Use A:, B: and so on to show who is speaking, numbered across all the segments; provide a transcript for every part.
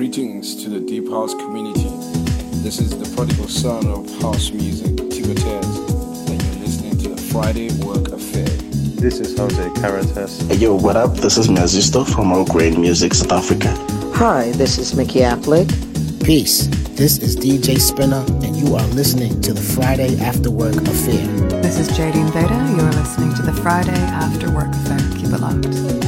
A: Greetings to the Deep House community. This is the prodigal son of house music, Tibetez, and you're listening to the Friday Work Affair.
B: This is Jose Caritas.
C: Hey, yo, what up? This is Mazisto from All Grain Music, South Africa.
D: Hi, this is Mickey Affleck.
E: Peace. This is DJ Spinner, and you are listening to the Friday After Work Affair.
F: This is Jadine Veda. You're listening to the Friday After Work Affair. Keep it locked.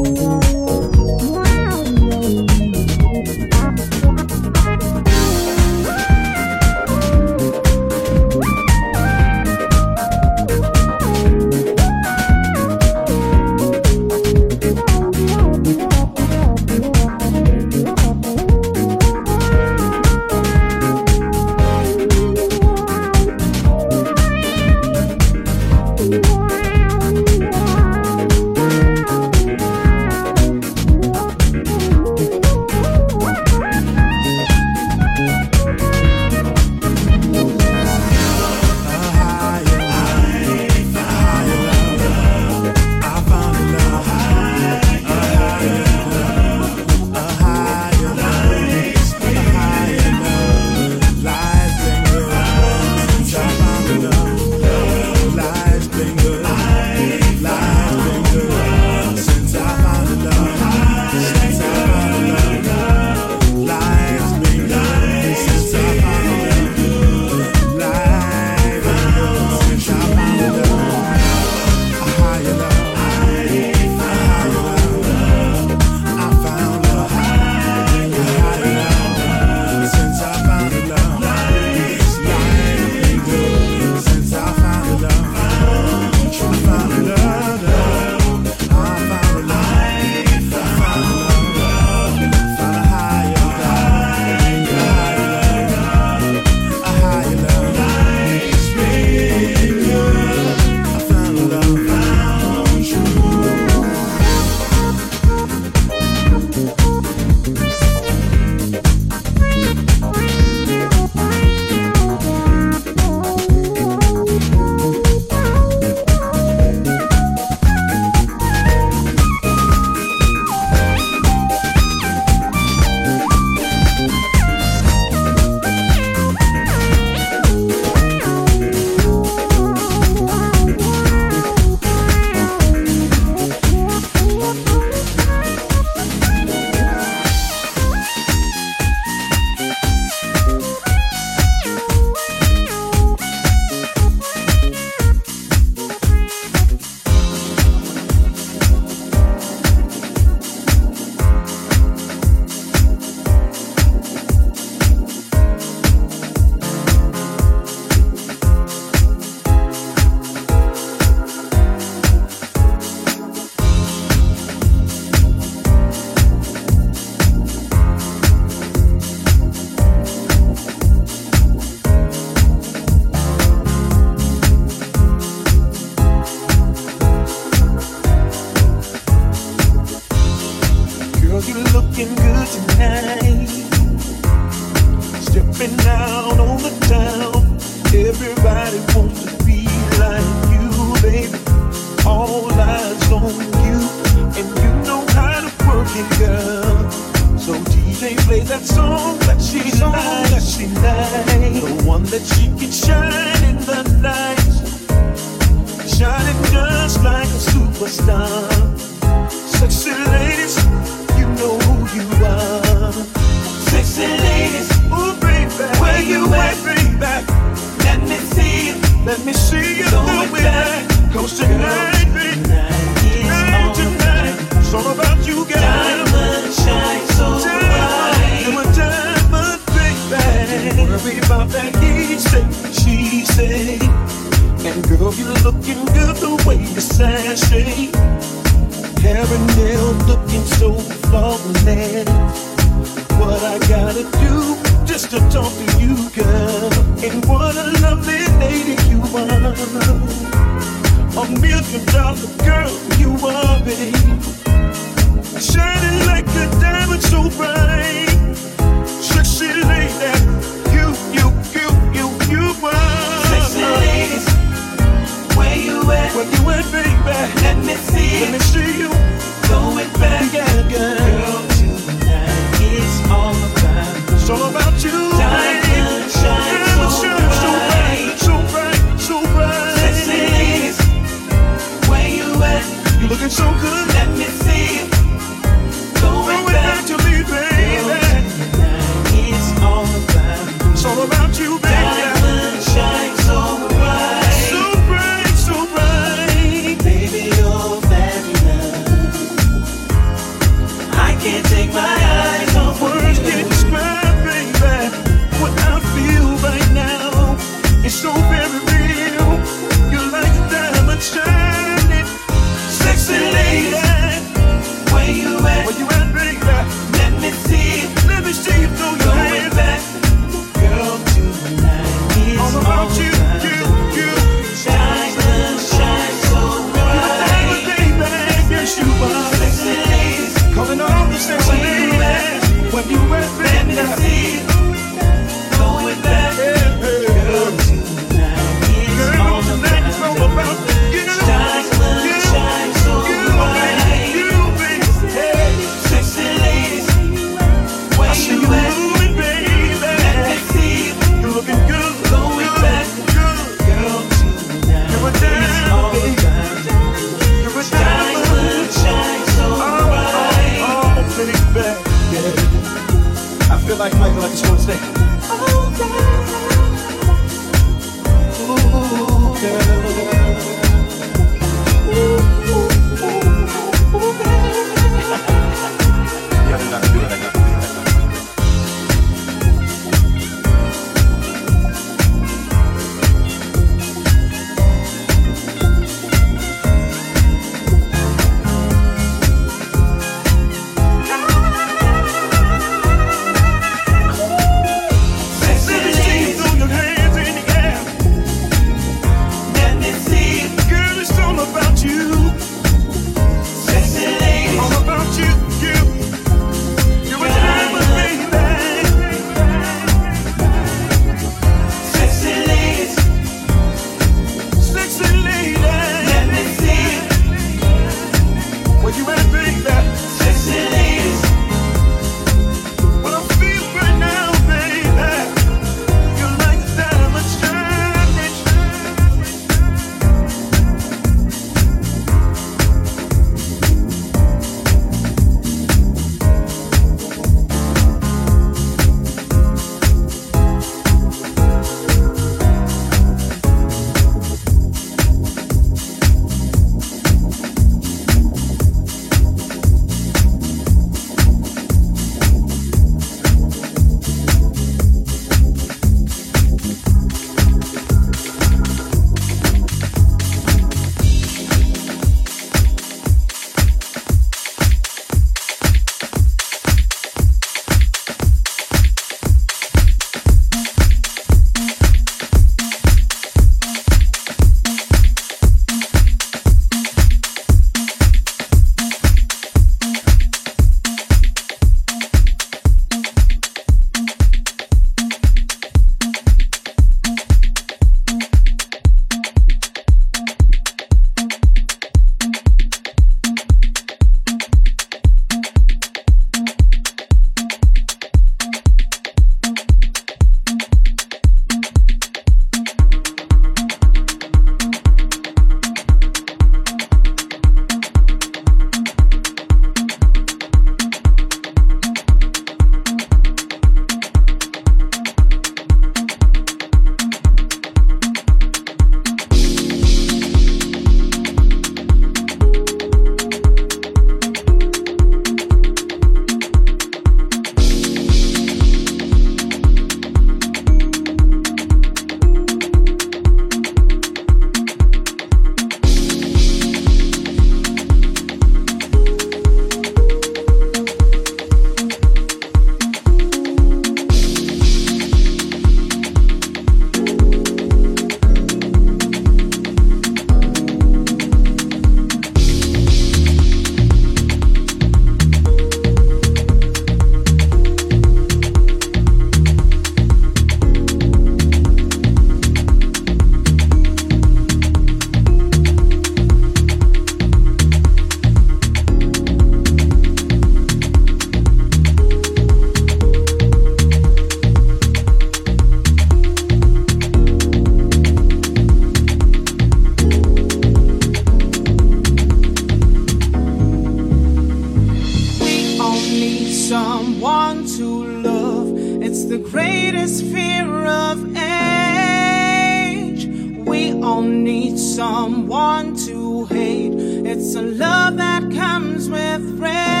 G: someone to love. It's the
H: greatest fear of age. We all need someone to hate. It's a love that comes with
I: rage.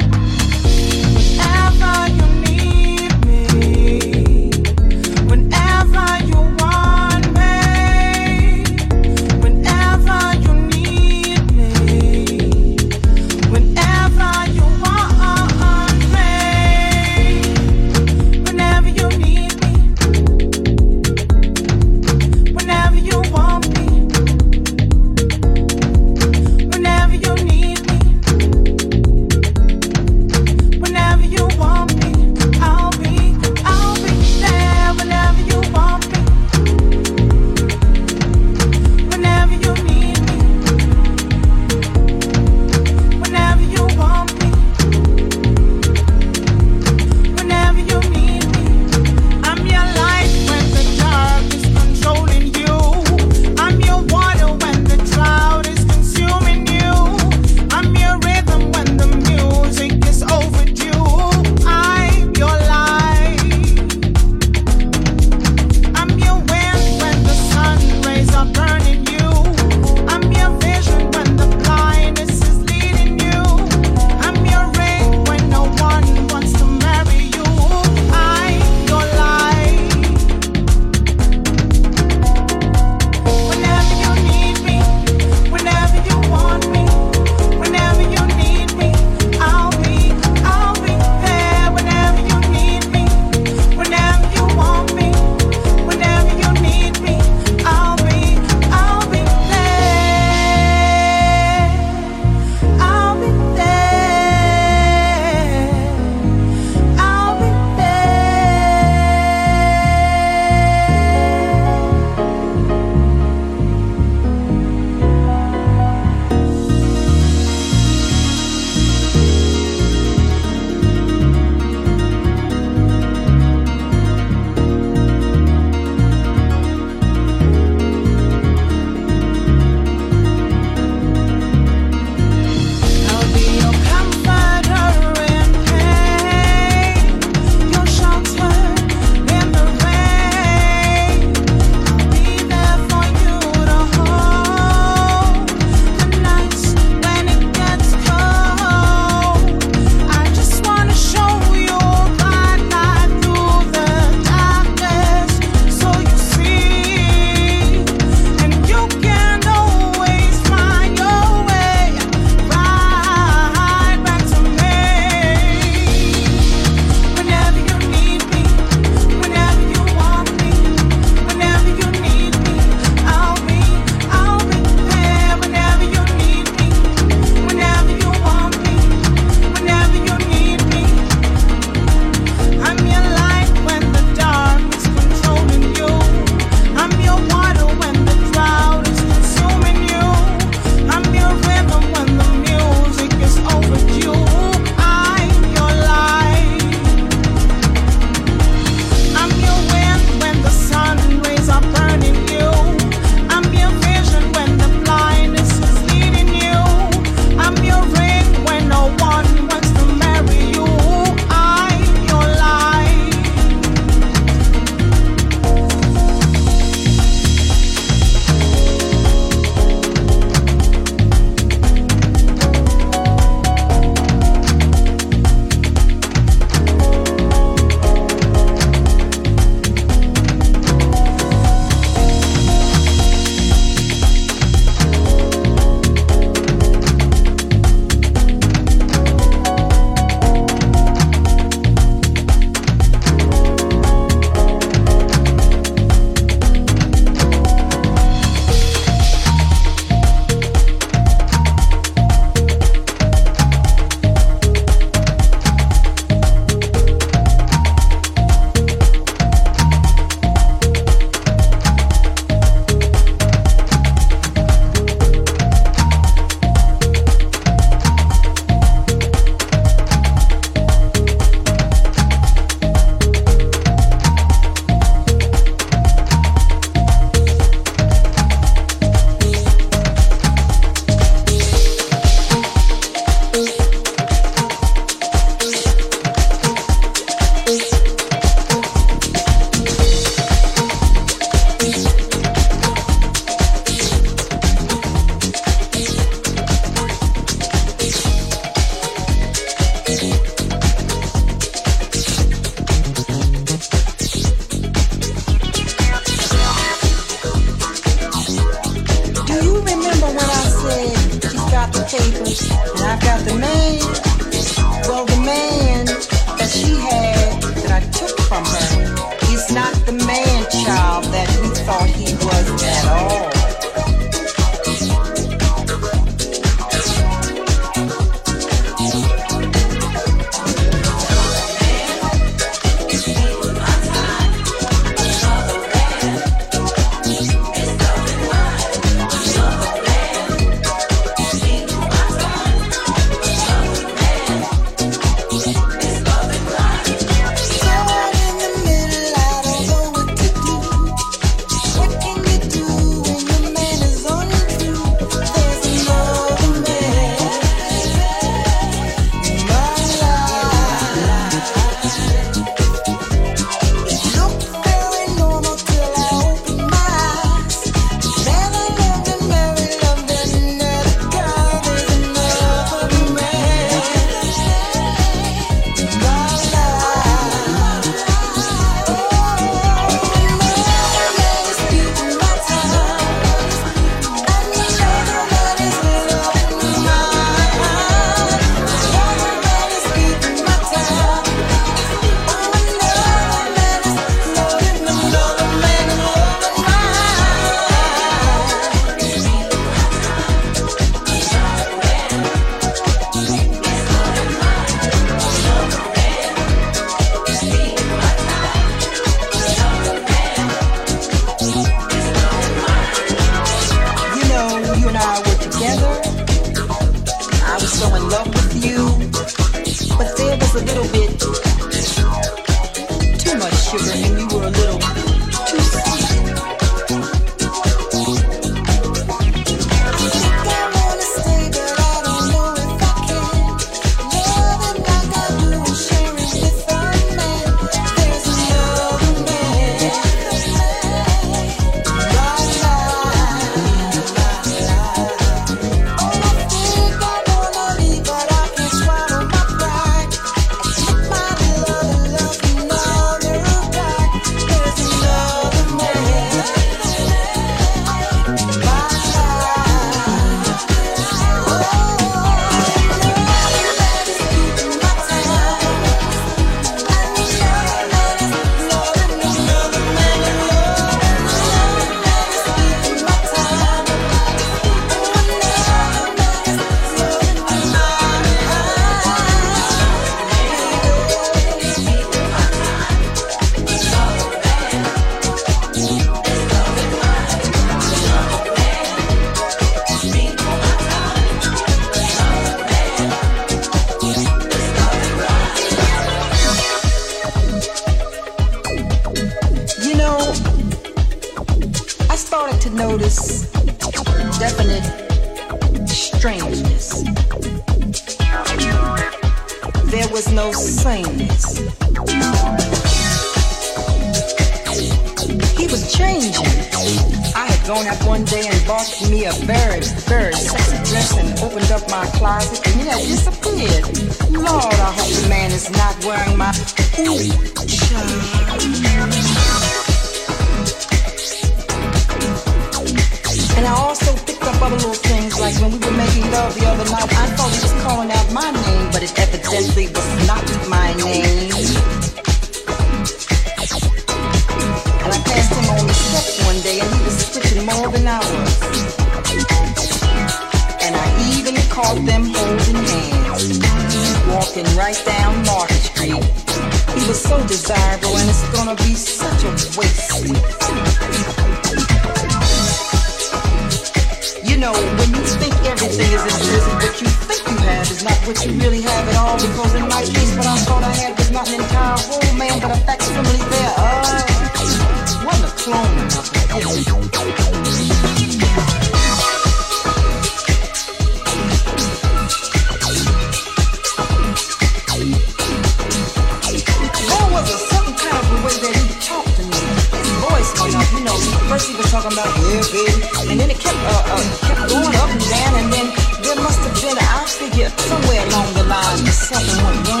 I: Aku.